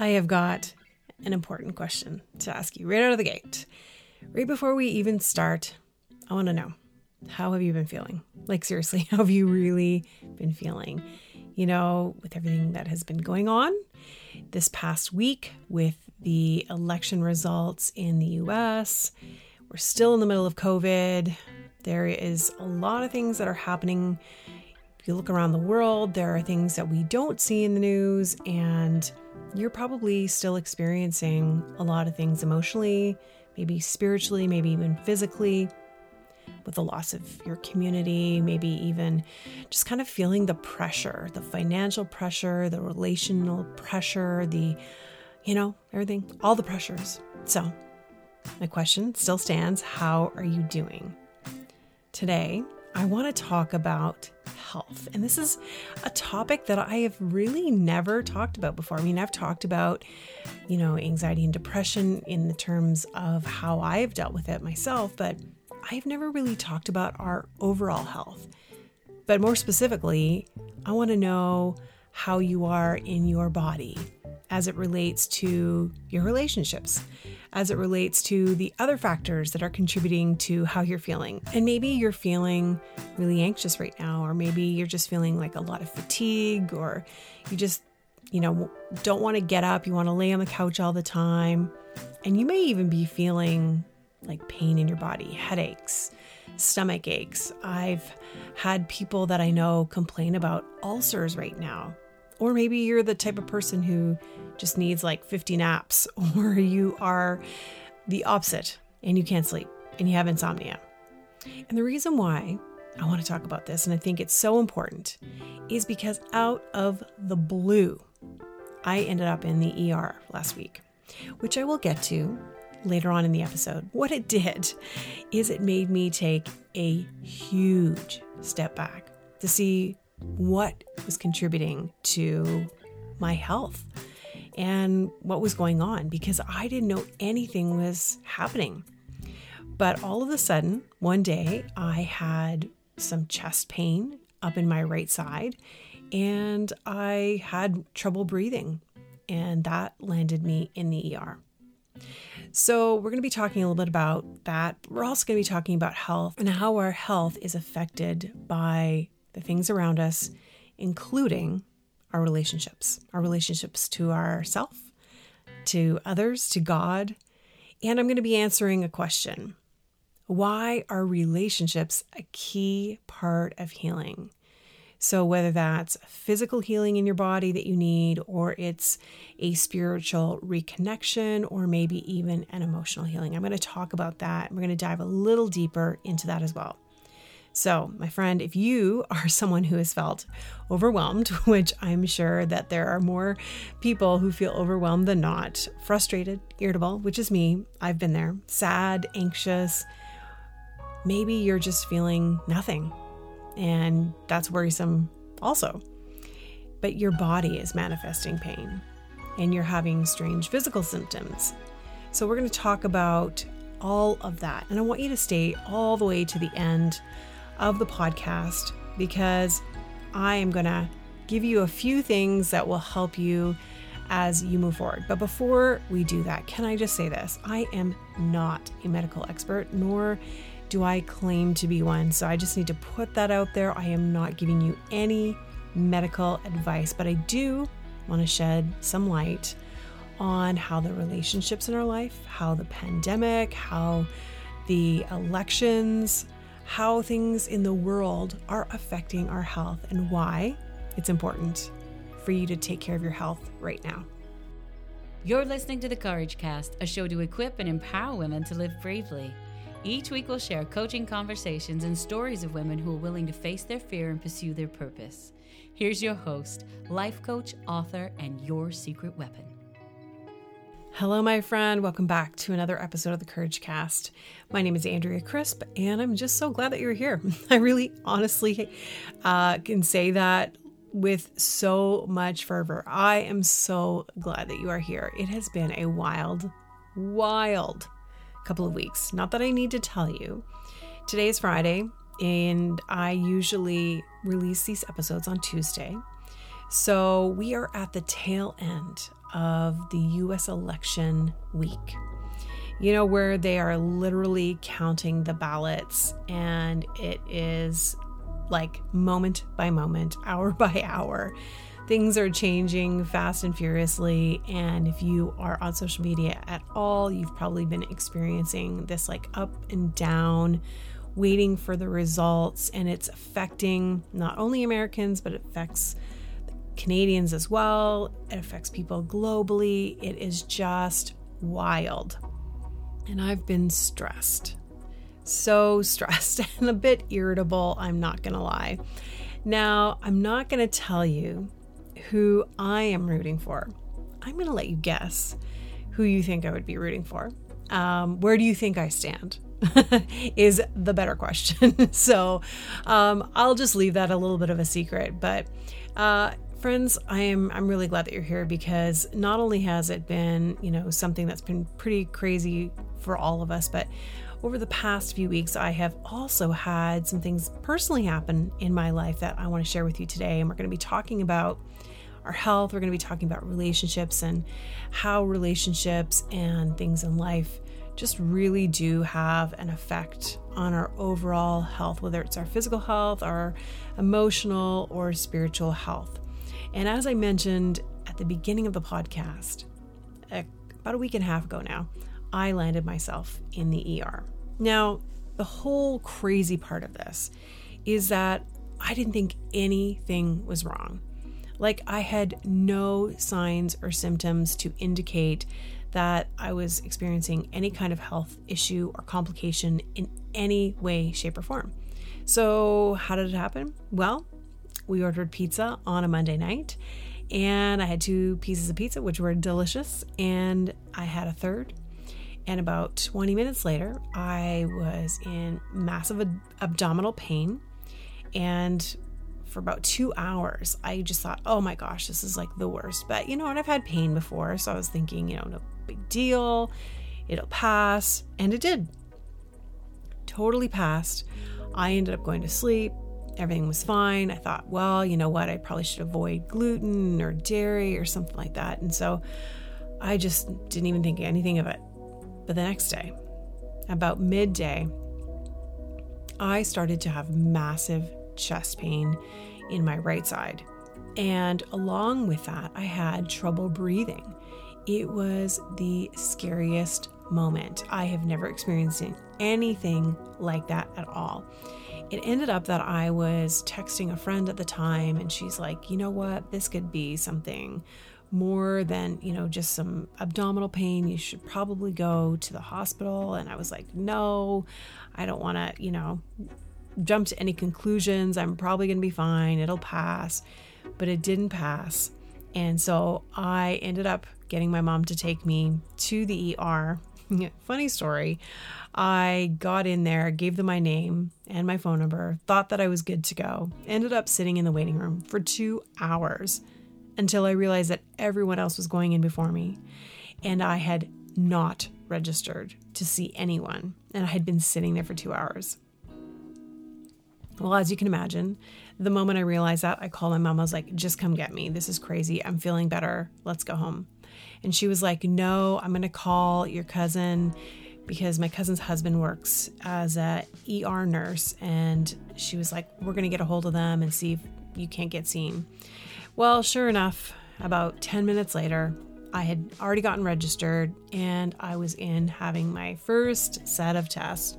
I have got an important question to ask you right out of the gate. Right before we even start, I want to know how have you been feeling? Like, seriously, how have you really been feeling? You know, with everything that has been going on this past week with the election results in the US, we're still in the middle of COVID. There is a lot of things that are happening. If you look around the world, there are things that we don't see in the news, and you're probably still experiencing a lot of things emotionally, maybe spiritually, maybe even physically, with the loss of your community, maybe even just kind of feeling the pressure, the financial pressure, the relational pressure, the, you know, everything, all the pressures. So, my question still stands How are you doing? Today, I want to talk about health. And this is a topic that I have really never talked about before. I mean, I've talked about, you know, anxiety and depression in the terms of how I've dealt with it myself, but I've never really talked about our overall health. But more specifically, I want to know how you are in your body as it relates to your relationships, as it relates to the other factors that are contributing to how you're feeling. And maybe you're feeling really anxious right now, or maybe you're just feeling like a lot of fatigue, or you just, you know, don't want to get up, you want to lay on the couch all the time. And you may even be feeling like pain in your body, headaches, stomach aches. I've had people that I know complain about ulcers right now. Or maybe you're the type of person who just needs like 50 naps, or you are the opposite and you can't sleep and you have insomnia. And the reason why I want to talk about this, and I think it's so important, is because out of the blue, I ended up in the ER last week, which I will get to later on in the episode. What it did is it made me take a huge step back to see what was contributing to my health and what was going on because I didn't know anything was happening. But all of a sudden, one day, I had some chest pain up in my right side and I had trouble breathing, and that landed me in the ER. So, we're going to be talking a little bit about that. We're also going to be talking about health and how our health is affected by the things around us, including our relationships, our relationships to ourself, to others, to God. And I'm going to be answering a question Why are relationships a key part of healing? So, whether that's physical healing in your body that you need, or it's a spiritual reconnection, or maybe even an emotional healing, I'm going to talk about that. We're going to dive a little deeper into that as well. So, my friend, if you are someone who has felt overwhelmed, which I'm sure that there are more people who feel overwhelmed than not, frustrated, irritable, which is me, I've been there, sad, anxious, maybe you're just feeling nothing and that's worrisome also. But your body is manifesting pain and you're having strange physical symptoms. So, we're going to talk about all of that. And I want you to stay all the way to the end of the podcast because I am going to give you a few things that will help you as you move forward. But before we do that, can I just say this? I am not a medical expert, nor do I claim to be one. So I just need to put that out there. I am not giving you any medical advice, but I do want to shed some light on how the relationships in our life, how the pandemic, how the elections, how things in the world are affecting our health and why it's important for you to take care of your health right now. You're listening to the Couragecast, a show to equip and empower women to live bravely. Each week, we'll share coaching conversations and stories of women who are willing to face their fear and pursue their purpose. Here's your host, life coach, author, and your secret weapon. Hello, my friend. Welcome back to another episode of the Couragecast. My name is Andrea Crisp, and I'm just so glad that you're here. I really honestly uh, can say that with so much fervor. I am so glad that you are here. It has been a wild, wild couple of weeks. Not that I need to tell you. Today is Friday, and I usually release these episodes on Tuesday. So we are at the tail end of the US election week. You know, where they are literally counting the ballots, and it is like moment by moment, hour by hour. Things are changing fast and furiously. And if you are on social media at all, you've probably been experiencing this like up and down, waiting for the results. And it's affecting not only Americans, but it affects Canadians as well. It affects people globally. It is just wild. And I've been stressed. So stressed and a bit irritable, I'm not going to lie. Now, I'm not going to tell you who I am rooting for. I'm going to let you guess who you think I would be rooting for. Um, where do you think I stand? is the better question. so um, I'll just leave that a little bit of a secret. But uh, friends, I am I'm really glad that you're here because not only has it been you know something that's been pretty crazy for all of us, but over the past few weeks, I have also had some things personally happen in my life that I want to share with you today. And we're going to be talking about our health. We're going to be talking about relationships and how relationships and things in life just really do have an effect on our overall health, whether it's our physical health, our emotional, or spiritual health. And as I mentioned at the beginning of the podcast, about a week and a half ago now, I landed myself in the ER. Now, the whole crazy part of this is that I didn't think anything was wrong. Like, I had no signs or symptoms to indicate that I was experiencing any kind of health issue or complication in any way, shape, or form. So, how did it happen? Well, we ordered pizza on a Monday night, and I had two pieces of pizza, which were delicious, and I had a third. And about 20 minutes later, I was in massive abdominal pain and for about two hours, I just thought, oh my gosh, this is like the worst. But you know, what? I've had pain before, so I was thinking, you know, no big deal, it'll pass. And it did. Totally passed. I ended up going to sleep. Everything was fine. I thought, well, you know what? I probably should avoid gluten or dairy or something like that. And so I just didn't even think anything of it. But the next day, about midday, I started to have massive chest pain in my right side. And along with that, I had trouble breathing. It was the scariest moment. I have never experienced anything like that at all. It ended up that I was texting a friend at the time, and she's like, you know what, this could be something more than, you know, just some abdominal pain. You should probably go to the hospital. And I was like, no, I don't want to, you know, jump to any conclusions. I'm probably going to be fine. It'll pass. But it didn't pass. And so I ended up getting my mom to take me to the ER. Funny story. I got in there, gave them my name and my phone number, thought that I was good to go, ended up sitting in the waiting room for two hours until I realized that everyone else was going in before me. And I had not registered to see anyone. And I had been sitting there for two hours. Well, as you can imagine, the moment I realized that, I called my mom. I was like, just come get me. This is crazy. I'm feeling better. Let's go home. And she was like, no, I'm going to call your cousin because my cousin's husband works as a ER nurse. And she was like, we're going to get a hold of them and see if you can't get seen. Well, sure enough, about 10 minutes later, I had already gotten registered and I was in having my first set of tests.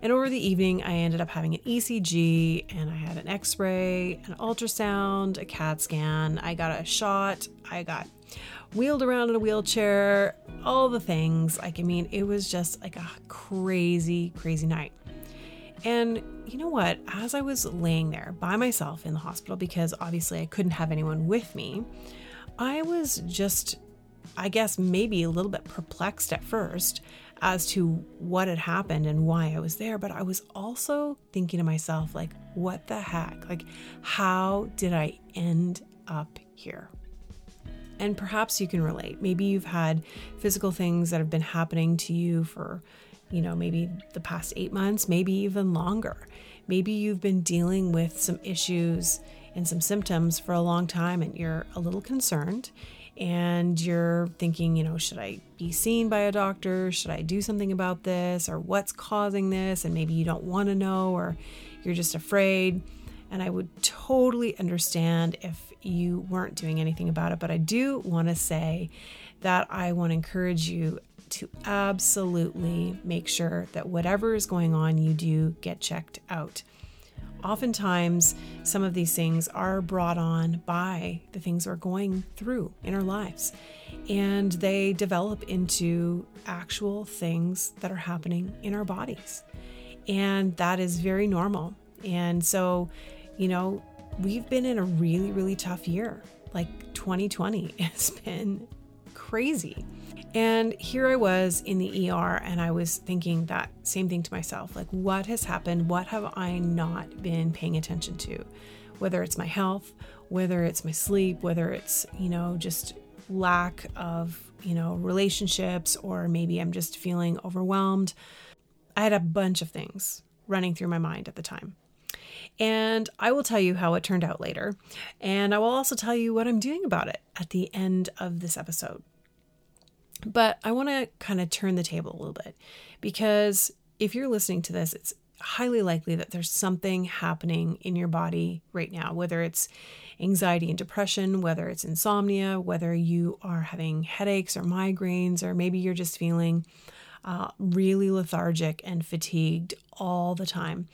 And over the evening, I ended up having an ECG and I had an x ray, an ultrasound, a CAT scan. I got a shot. I got wheeled around in a wheelchair, all the things. Like, I mean, it was just like a crazy, crazy night. And you know what? As I was laying there by myself in the hospital, because obviously I couldn't have anyone with me, I was just, I guess, maybe a little bit perplexed at first as to what had happened and why I was there. But I was also thinking to myself, like, what the heck? Like, how did I end up here? And perhaps you can relate. Maybe you've had physical things that have been happening to you for you know, maybe the past eight months, maybe even longer. Maybe you've been dealing with some issues and some symptoms for a long time and you're a little concerned and you're thinking, you know, should I be seen by a doctor? Should I do something about this? Or what's causing this? And maybe you don't want to know or you're just afraid. And I would totally understand if you weren't doing anything about it. But I do want to say that I want to encourage you to absolutely make sure that whatever is going on, you do get checked out. Oftentimes, some of these things are brought on by the things we're going through in our lives, and they develop into actual things that are happening in our bodies. And that is very normal. And so, you know, we've been in a really, really tough year. Like 2020 has been crazy. And here I was in the ER, and I was thinking that same thing to myself like, what has happened? What have I not been paying attention to? Whether it's my health, whether it's my sleep, whether it's, you know, just lack of, you know, relationships, or maybe I'm just feeling overwhelmed. I had a bunch of things running through my mind at the time. And I will tell you how it turned out later. And I will also tell you what I'm doing about it at the end of this episode. But I want to kind of turn the table a little bit because if you're listening to this, it's highly likely that there's something happening in your body right now, whether it's anxiety and depression, whether it's insomnia, whether you are having headaches or migraines, or maybe you're just feeling uh, really lethargic and fatigued all the time.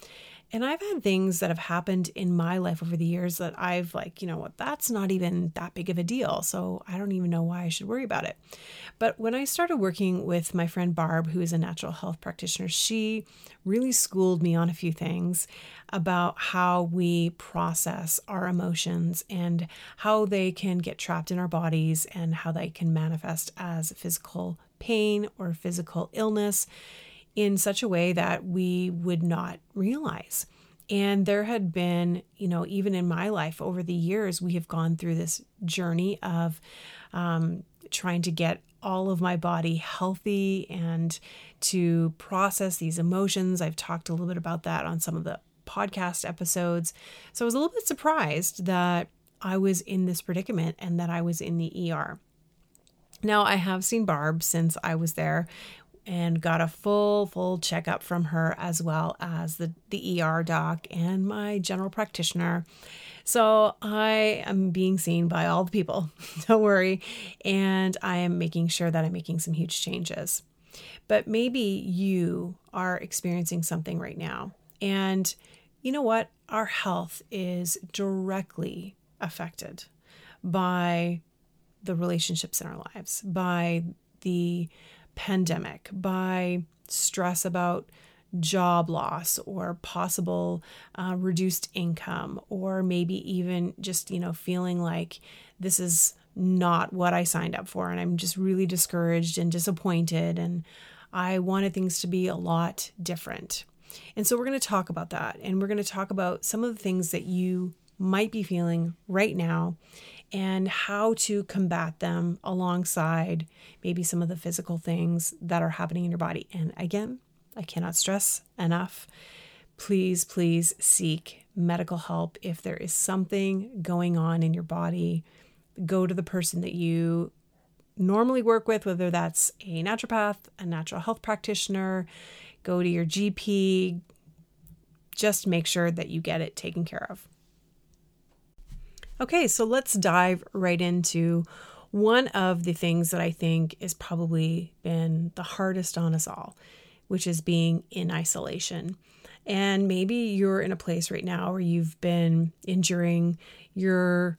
And I've had things that have happened in my life over the years that I've like, you know what, that's not even that big of a deal. So I don't even know why I should worry about it. But when I started working with my friend Barb, who is a natural health practitioner, she really schooled me on a few things about how we process our emotions and how they can get trapped in our bodies and how they can manifest as physical pain or physical illness in such a way that we would not realize. And there had been, you know, even in my life over the years, we have gone through this journey of um, trying to get all of my body healthy and to process these emotions. I've talked a little bit about that on some of the podcast episodes. So I was a little bit surprised that I was in this predicament and that I was in the ER. Now, I have seen Barb since I was there and got a full full checkup from her as well as the the ER doc and my general practitioner. So I am being seen by all the people. Don't worry, and I am making sure that I'm making some huge changes. But maybe you are experiencing something right now. And you know what? Our health is directly affected by the relationships in our lives, by the pandemic, by stress about job loss or possible uh, reduced income, or maybe even just, you know, feeling like this is not what I signed up for and I'm just really discouraged and disappointed and I wanted things to be a lot different. And so we're going to talk about that and we're going to talk about some of the things that you might be feeling right now and how to combat them alongside maybe some of the physical things that are happening in your body. And again, I cannot stress enough please, please seek medical help if there is something going on in your body. Go to the person that you normally work with, whether that's a naturopath, a natural health practitioner, go to your GP. Just make sure that you get it taken care of. Okay, so let's dive right into one of the things that I think is probably been the hardest on us all, which is being in isolation. And maybe you're in a place right now where you've been enduring your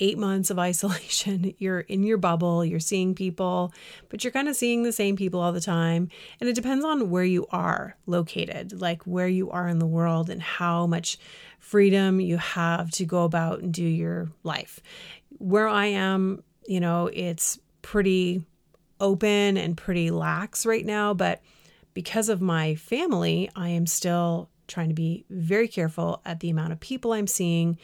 eight months of isolation. You're in your bubble, you're seeing people, but you're kind of seeing the same people all the time. And it depends on where you are located, like where you are in the world and how much freedom you have to go about and do your life. Where I am, you know, it's pretty open and pretty lax right now, but because of my family, I am still trying to be very careful at the amount of people I'm seeing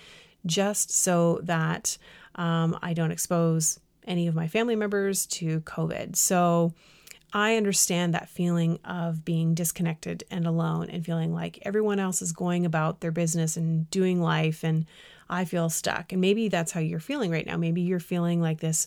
just so that um, I don't expose any of my family members to COVID. So, I understand that feeling of being disconnected and alone and feeling like everyone else is going about their business and doing life and I feel stuck. And maybe that's how you're feeling right now. Maybe you're feeling like this,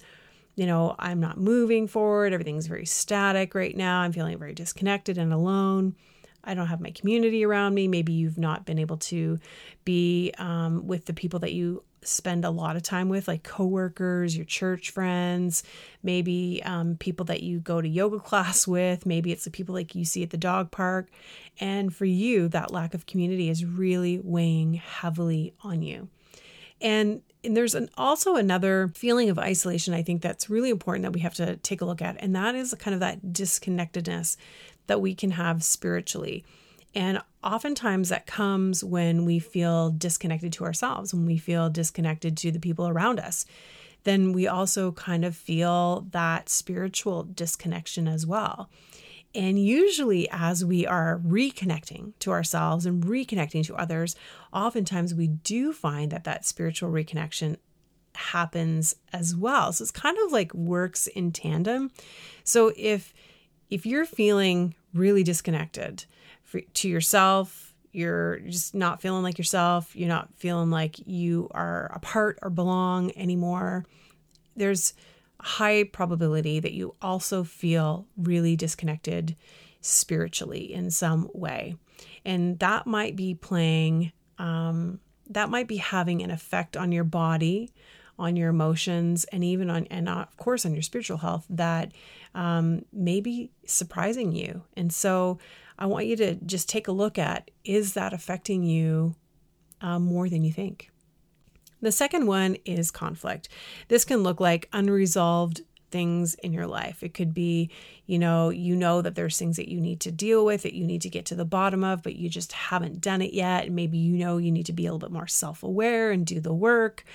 you know, I'm not moving forward. Everything's very static right now. I'm feeling very disconnected and alone. I don't have my community around me. Maybe you've not been able to be um, with the people that you spend a lot of time with, like coworkers, your church friends, maybe um, people that you go to yoga class with, maybe it's the people like you see at the dog park. And for you, that lack of community is really weighing heavily on you. And and there's an, also another feeling of isolation I think that's really important that we have to take a look at and that is kind of that disconnectedness that we can have spiritually. And oftentimes that comes when we feel disconnected to ourselves, when we feel disconnected to the people around us. Then we also kind of feel that spiritual disconnection as well. And usually, as we are reconnecting to ourselves and reconnecting to others, oftentimes we do find that that spiritual reconnection happens as well. So it's kind of like works in tandem. So if if you're feeling really disconnected to yourself, you're just not feeling like yourself, you're not feeling like you are a part or belong anymore, there's a high probability that you also feel really disconnected spiritually in some way. And that might be playing, um, that might be having an effect on your body, on your emotions, and even on, and of course, on your spiritual health that um, may be surprising you. And so I want you to just take a look at is that affecting you uh, more than you think? The second one is conflict. This can look like unresolved things in your life. It could be, you know, you know that there's things that you need to deal with that you need to get to the bottom of, but you just haven't done it yet. And maybe you know you need to be a little bit more self aware and do the work,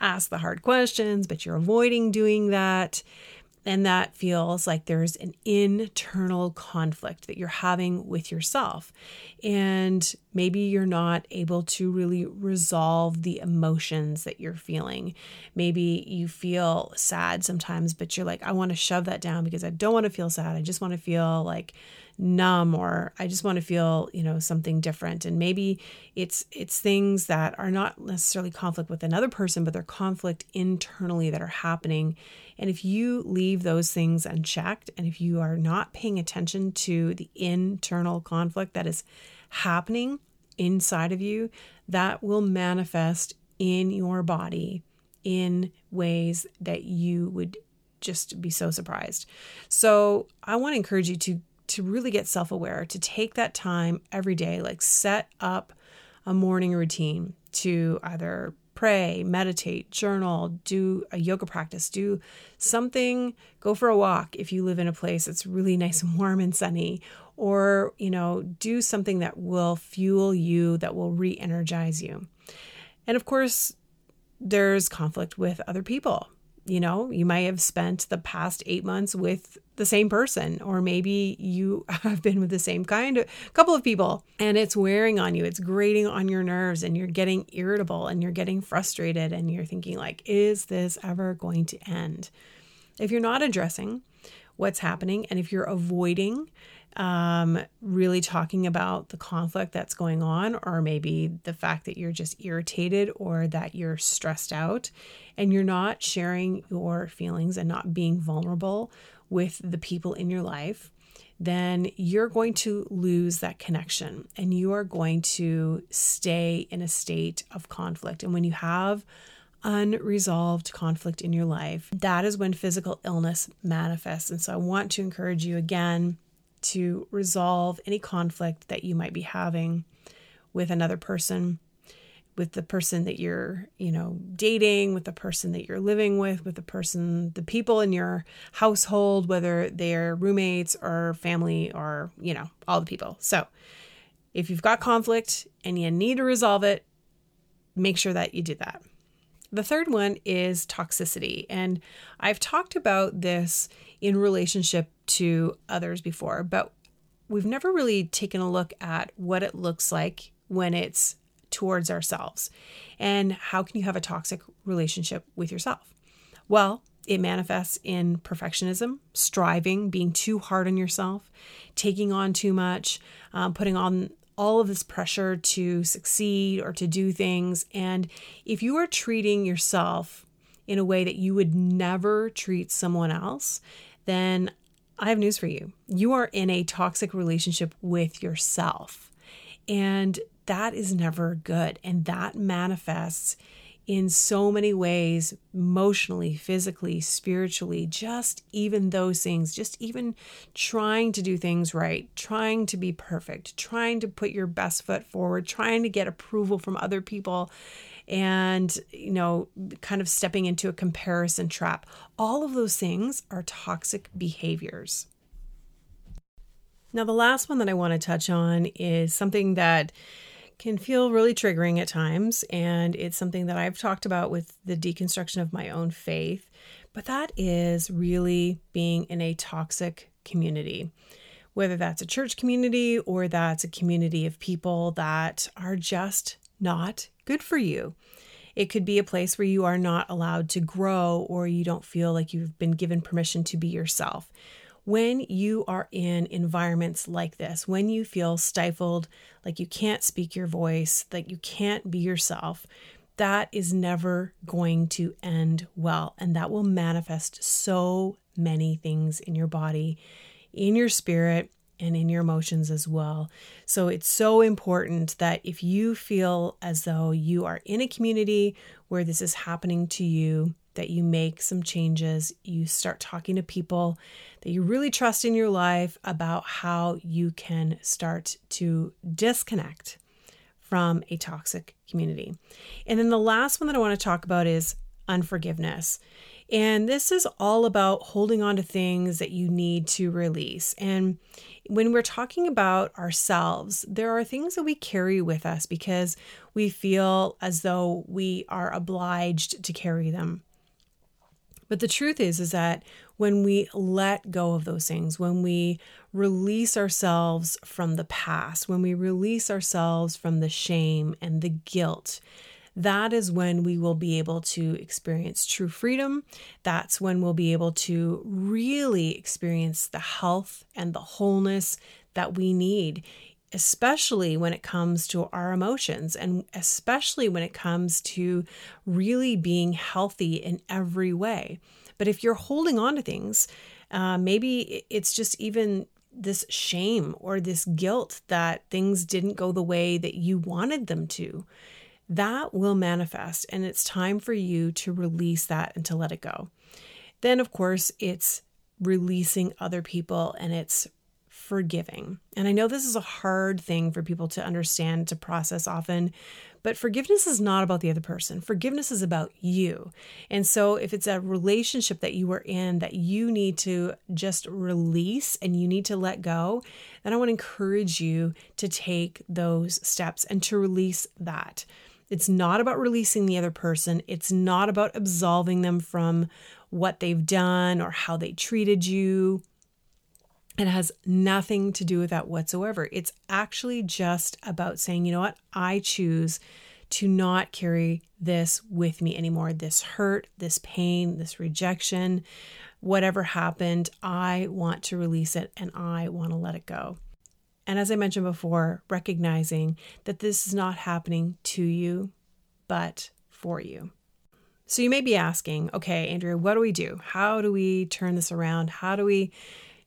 ask the hard questions, but you're avoiding doing that. And that feels like there's an internal conflict that you're having with yourself. And maybe you're not able to really resolve the emotions that you're feeling. Maybe you feel sad sometimes, but you're like, I want to shove that down because I don't want to feel sad. I just want to feel like numb or I just want to feel, you know, something different. And maybe it's it's things that are not necessarily conflict with another person, but they're conflict internally that are happening. And if you leave those things unchecked and if you are not paying attention to the internal conflict that is happening inside of you, that will manifest in your body in ways that you would just be so surprised. So, I want to encourage you to to really get self aware, to take that time every day, like set up a morning routine to either pray, meditate, journal, do a yoga practice, do something, go for a walk if you live in a place that's really nice and warm and sunny, or, you know, do something that will fuel you, that will re energize you. And of course, there's conflict with other people you know, you might have spent the past eight months with the same person, or maybe you have been with the same kind of couple of people and it's wearing on you, it's grating on your nerves, and you're getting irritable and you're getting frustrated, and you're thinking, like, is this ever going to end? If you're not addressing what's happening and if you're avoiding um, really talking about the conflict that's going on, or maybe the fact that you're just irritated or that you're stressed out and you're not sharing your feelings and not being vulnerable with the people in your life, then you're going to lose that connection and you are going to stay in a state of conflict. And when you have unresolved conflict in your life, that is when physical illness manifests. And so I want to encourage you again to resolve any conflict that you might be having with another person with the person that you're, you know, dating, with the person that you're living with, with the person, the people in your household, whether they're roommates or family or, you know, all the people. So, if you've got conflict and you need to resolve it, make sure that you do that. The third one is toxicity. And I've talked about this in relationship to others before, but we've never really taken a look at what it looks like when it's towards ourselves. And how can you have a toxic relationship with yourself? Well, it manifests in perfectionism, striving, being too hard on yourself, taking on too much, um, putting on all of this pressure to succeed or to do things. And if you are treating yourself in a way that you would never treat someone else, then I have news for you. You are in a toxic relationship with yourself. And that is never good. And that manifests in so many ways emotionally, physically, spiritually, just even those things, just even trying to do things right, trying to be perfect, trying to put your best foot forward, trying to get approval from other people and you know kind of stepping into a comparison trap all of those things are toxic behaviors now the last one that i want to touch on is something that can feel really triggering at times. And it's something that I've talked about with the deconstruction of my own faith. But that is really being in a toxic community, whether that's a church community or that's a community of people that are just not good for you. It could be a place where you are not allowed to grow or you don't feel like you've been given permission to be yourself when you are in environments like this, when you feel stifled, like you can't speak your voice, that you can't be yourself, that is never going to end well. And that will manifest so many things in your body, in your spirit, and in your emotions as well. So it's so important that if you feel as though you are in a community where this is happening to you, that you make some changes, you start talking to people that you really trust in your life about how you can start to disconnect from a toxic community. And then the last one that I want to talk about is unforgiveness. And this is all about holding on to things that you need to release. And when we're talking about ourselves, there are things that we carry with us because we feel as though we are obliged to carry them. But the truth is is that when we let go of those things, when we release ourselves from the past, when we release ourselves from the shame and the guilt, that is when we will be able to experience true freedom. That's when we'll be able to really experience the health and the wholeness that we need especially when it comes to our emotions and especially when it comes to really being healthy in every way. But if you're holding on to things, uh, maybe it's just even this shame or this guilt that things didn't go the way that you wanted them to. That will manifest, and it's time for you to release that and to let it go. Then, of course, it's releasing other people and it's forgiving. And I know this is a hard thing for people to understand, to process often, but forgiveness is not about the other person. Forgiveness is about you. And so if it's a relationship that you are in that you need to just release and you need to let go, then I want to encourage you to take those steps and to release that. It's not about releasing the other person. It's not about absolving them from what they've done or how they treated you it has nothing to do with that whatsoever. It's actually just about saying, you know what, I choose to not carry this with me anymore. This hurt, this pain, this rejection, whatever happened, I want to release it and I want to let it go. And as I mentioned before, recognizing that this is not happening to you, but for you. So you may be asking, okay, Andrea, what do we do? How do we turn this around? How do we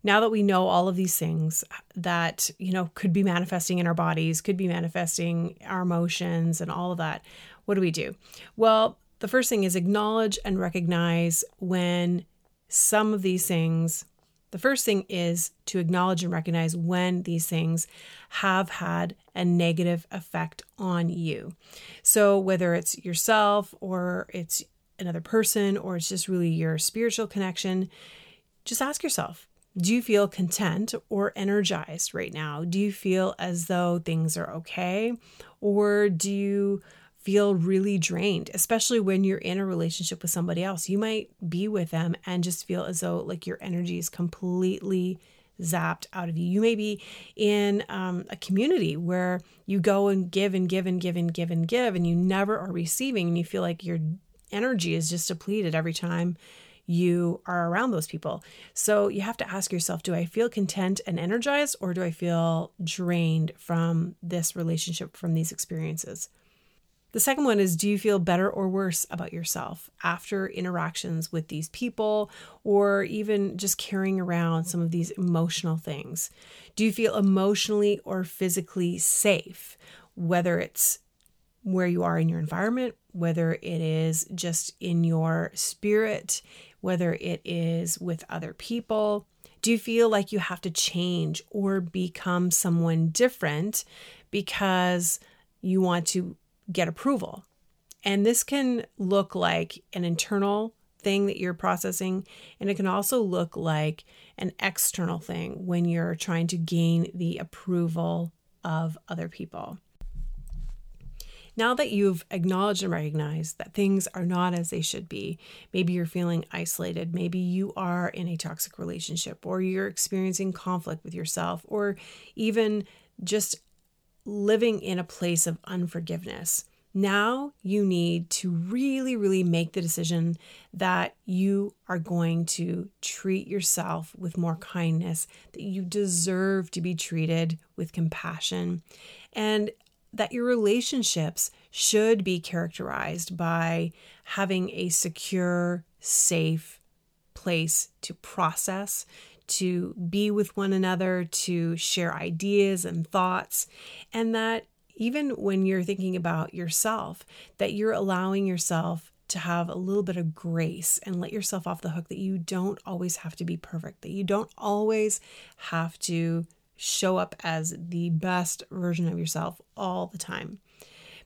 now that we know all of these things that you know could be manifesting in our bodies could be manifesting our emotions and all of that what do we do well the first thing is acknowledge and recognize when some of these things the first thing is to acknowledge and recognize when these things have had a negative effect on you. So, whether it's yourself or it's another person or it's just really your spiritual connection, just ask yourself do you feel content or energized right now? Do you feel as though things are okay? Or do you feel really drained, especially when you're in a relationship with somebody else? You might be with them and just feel as though like your energy is completely zapped out of you. You may be in um, a community where you go and give and give and give and give and give, and you never are receiving, and you feel like your energy is just depleted every time you are around those people. So you have to ask yourself do I feel content and energized, or do I feel drained from this relationship, from these experiences? The second one is Do you feel better or worse about yourself after interactions with these people or even just carrying around some of these emotional things? Do you feel emotionally or physically safe, whether it's where you are in your environment, whether it is just in your spirit, whether it is with other people? Do you feel like you have to change or become someone different because you want to get approval. And this can look like an internal thing that you're processing, and it can also look like an external thing when you're trying to gain the approval of other people. Now that you've acknowledged and recognized that things are not as they should be, maybe you're feeling isolated, maybe you are in a toxic relationship, or you're experiencing conflict with yourself, or even just living in a place of unforgiveness. Now you need to really, really make the decision that you are going to treat yourself with more kindness, that you deserve to be treated with compassion, and that your relationships should be characterized by having a secure, safe place to process, to be with one another, to share ideas and thoughts, and that even when you're thinking about yourself, that you're allowing yourself to have a little bit of grace and let yourself off the hook that you don't always have to be perfect, that you don't always have to show up as the best version of yourself all the time.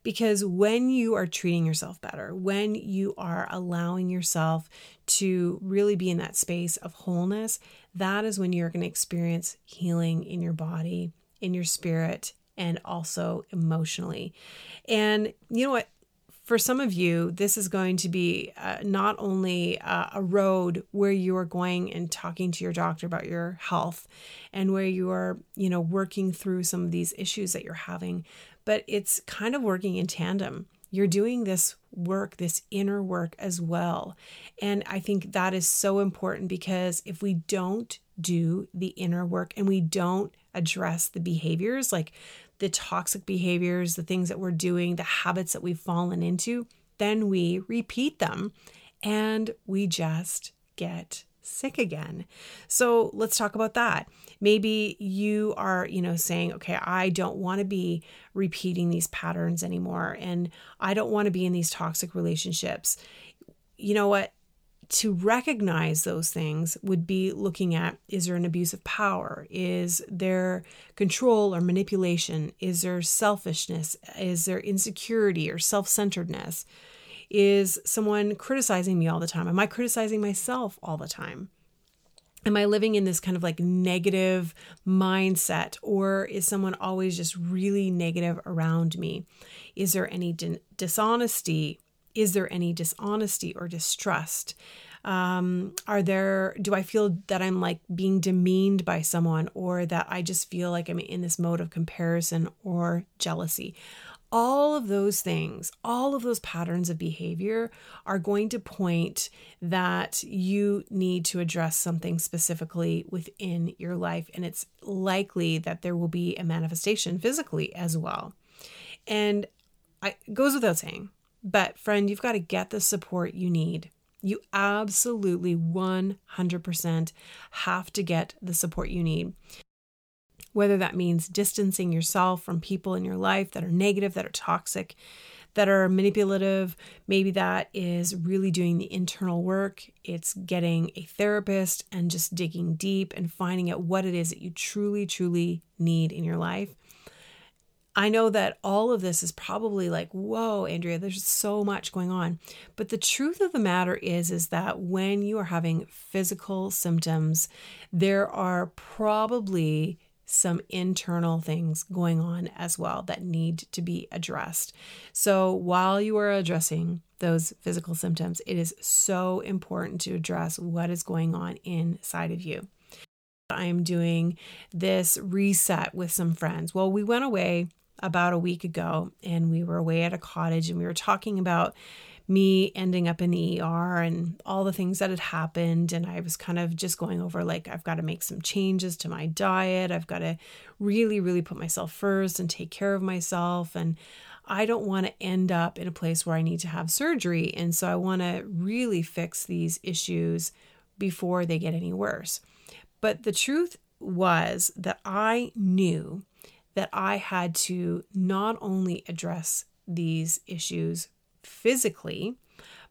Because when you are treating yourself better, when you are allowing yourself to really be in that space of wholeness, that is when you're going to experience healing in your body, in your spirit, and also emotionally. And you know what? For some of you, this is going to be uh, not only uh, a road where you are going and talking to your doctor about your health and where you are, you know, working through some of these issues that you're having, but it's kind of working in tandem. You're doing this work, this inner work as well. And I think that is so important because if we don't do the inner work and we don't address the behaviors, like the toxic behaviors, the things that we're doing, the habits that we've fallen into, then we repeat them and we just get sick again. So let's talk about that. Maybe you are, you know, saying, okay, I don't want to be repeating these patterns anymore and I don't want to be in these toxic relationships. You know what? To recognize those things would be looking at is there an abuse of power? Is there control or manipulation? Is there selfishness? Is there insecurity or self centeredness? Is someone criticizing me all the time? Am I criticizing myself all the time? Am I living in this kind of like negative mindset, or is someone always just really negative around me? Is there any dishonesty? Is there any dishonesty or distrust? Um, are there, do I feel that I'm like being demeaned by someone, or that I just feel like I'm in this mode of comparison or jealousy? all of those things, all of those patterns of behavior are going to point that you need to address something specifically within your life. And it's likely that there will be a manifestation physically as well. And it goes without saying, but friend, you've got to get the support you need. You absolutely 100% have to get the support you need whether that means distancing yourself from people in your life that are negative, that are toxic, that are manipulative. Maybe that is really doing the internal work. It's getting a therapist and just digging deep and finding out what it is that you truly, truly need in your life. I know that all of this is probably like, whoa, Andrea, there's so much going on. But the truth of the matter is, is that when you are having physical symptoms, there are probably some internal things going on as well that need to be addressed. So while you are addressing those physical symptoms, it is so important to address what is going on inside of you. I am doing this reset with some friends. Well, we went away about a week ago and we were away at a cottage and we were talking about me ending up in the ER and all the things that had happened. And I was kind of just going over like, I've got to make some changes to my diet. I've got to really, really put myself first and take care of myself. And I don't want to end up in a place where I need to have surgery. And so I want to really fix these issues before they get any worse. But the truth was that I knew that I had to not only address these issues physically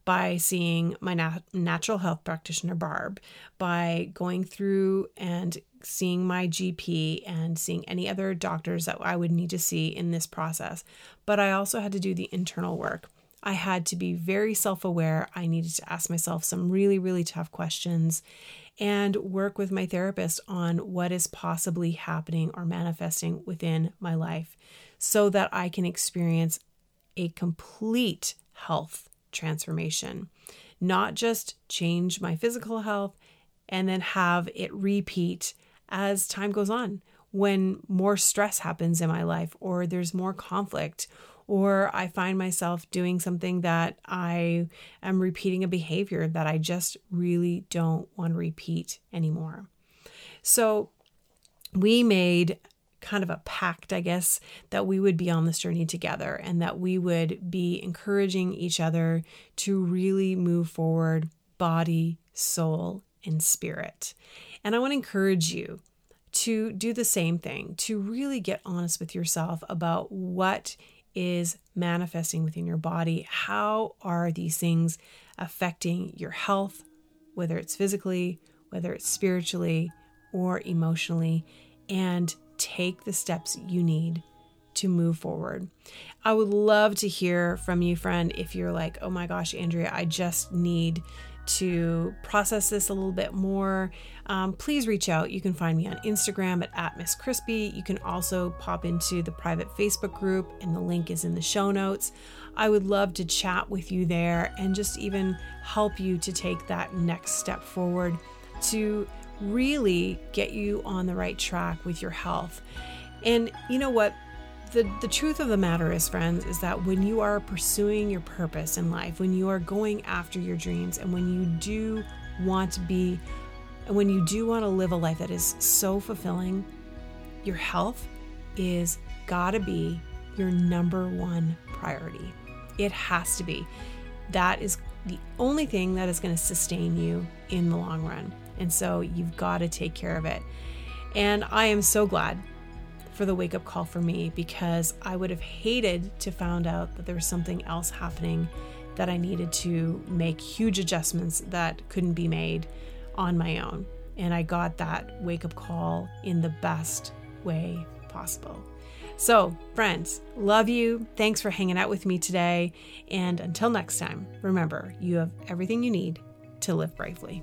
by seeing my nat- natural health practitioner, Barb, by going through and seeing my GP and seeing any other doctors that I would need to see in this process. But I also had to do the internal work. I had to be very self aware. I needed to ask myself some really, really tough questions and work with my therapist on what is possibly happening or manifesting within my life so that I can experience a complete health transformation, not just change my physical health and then have it repeat as time goes on. When more stress happens in my life or there's more conflict or I find myself doing something that I am repeating a behavior that I just really don't want to repeat anymore. So we made kind of a pact, I guess, that we would be on this journey together and that we would be encouraging each other to really move forward body, soul, and spirit. And I want to encourage you to do the same thing, to really get honest with yourself about what is manifesting within your body. How are these things affecting your health, whether it's physically, whether it's spiritually, or emotionally? And take the steps you need to move forward. I would love to hear from you, friend, if you're like, oh my gosh, Andrea, I just need to process this a little bit more, um, please reach out. You can find me on Instagram at, at Miss Crispy. You can also pop into the private Facebook group, and the link is in the show notes. I would love to chat with you there and just even help you to take that next step forward to really get you on the right track with your health. And you know what? The, the truth of the matter is, friends, is that when you are pursuing your purpose in life, when you are going after your dreams, and when you do want to be, and when you do want to live a life that is so fulfilling, your health is gotta be your number one priority. It has to be. That is the only thing that is going to sustain you in the long run. And so you've got to take care of it. And I am so glad for the wake up call for me because I would have hated to found out that there was something else happening that I needed to make huge adjustments that couldn't be made on my own. And I got that wake up call in the best way possible. So, friends, love you. Thanks for hanging out with me today. And until next time, remember, you have everything you need to live bravely.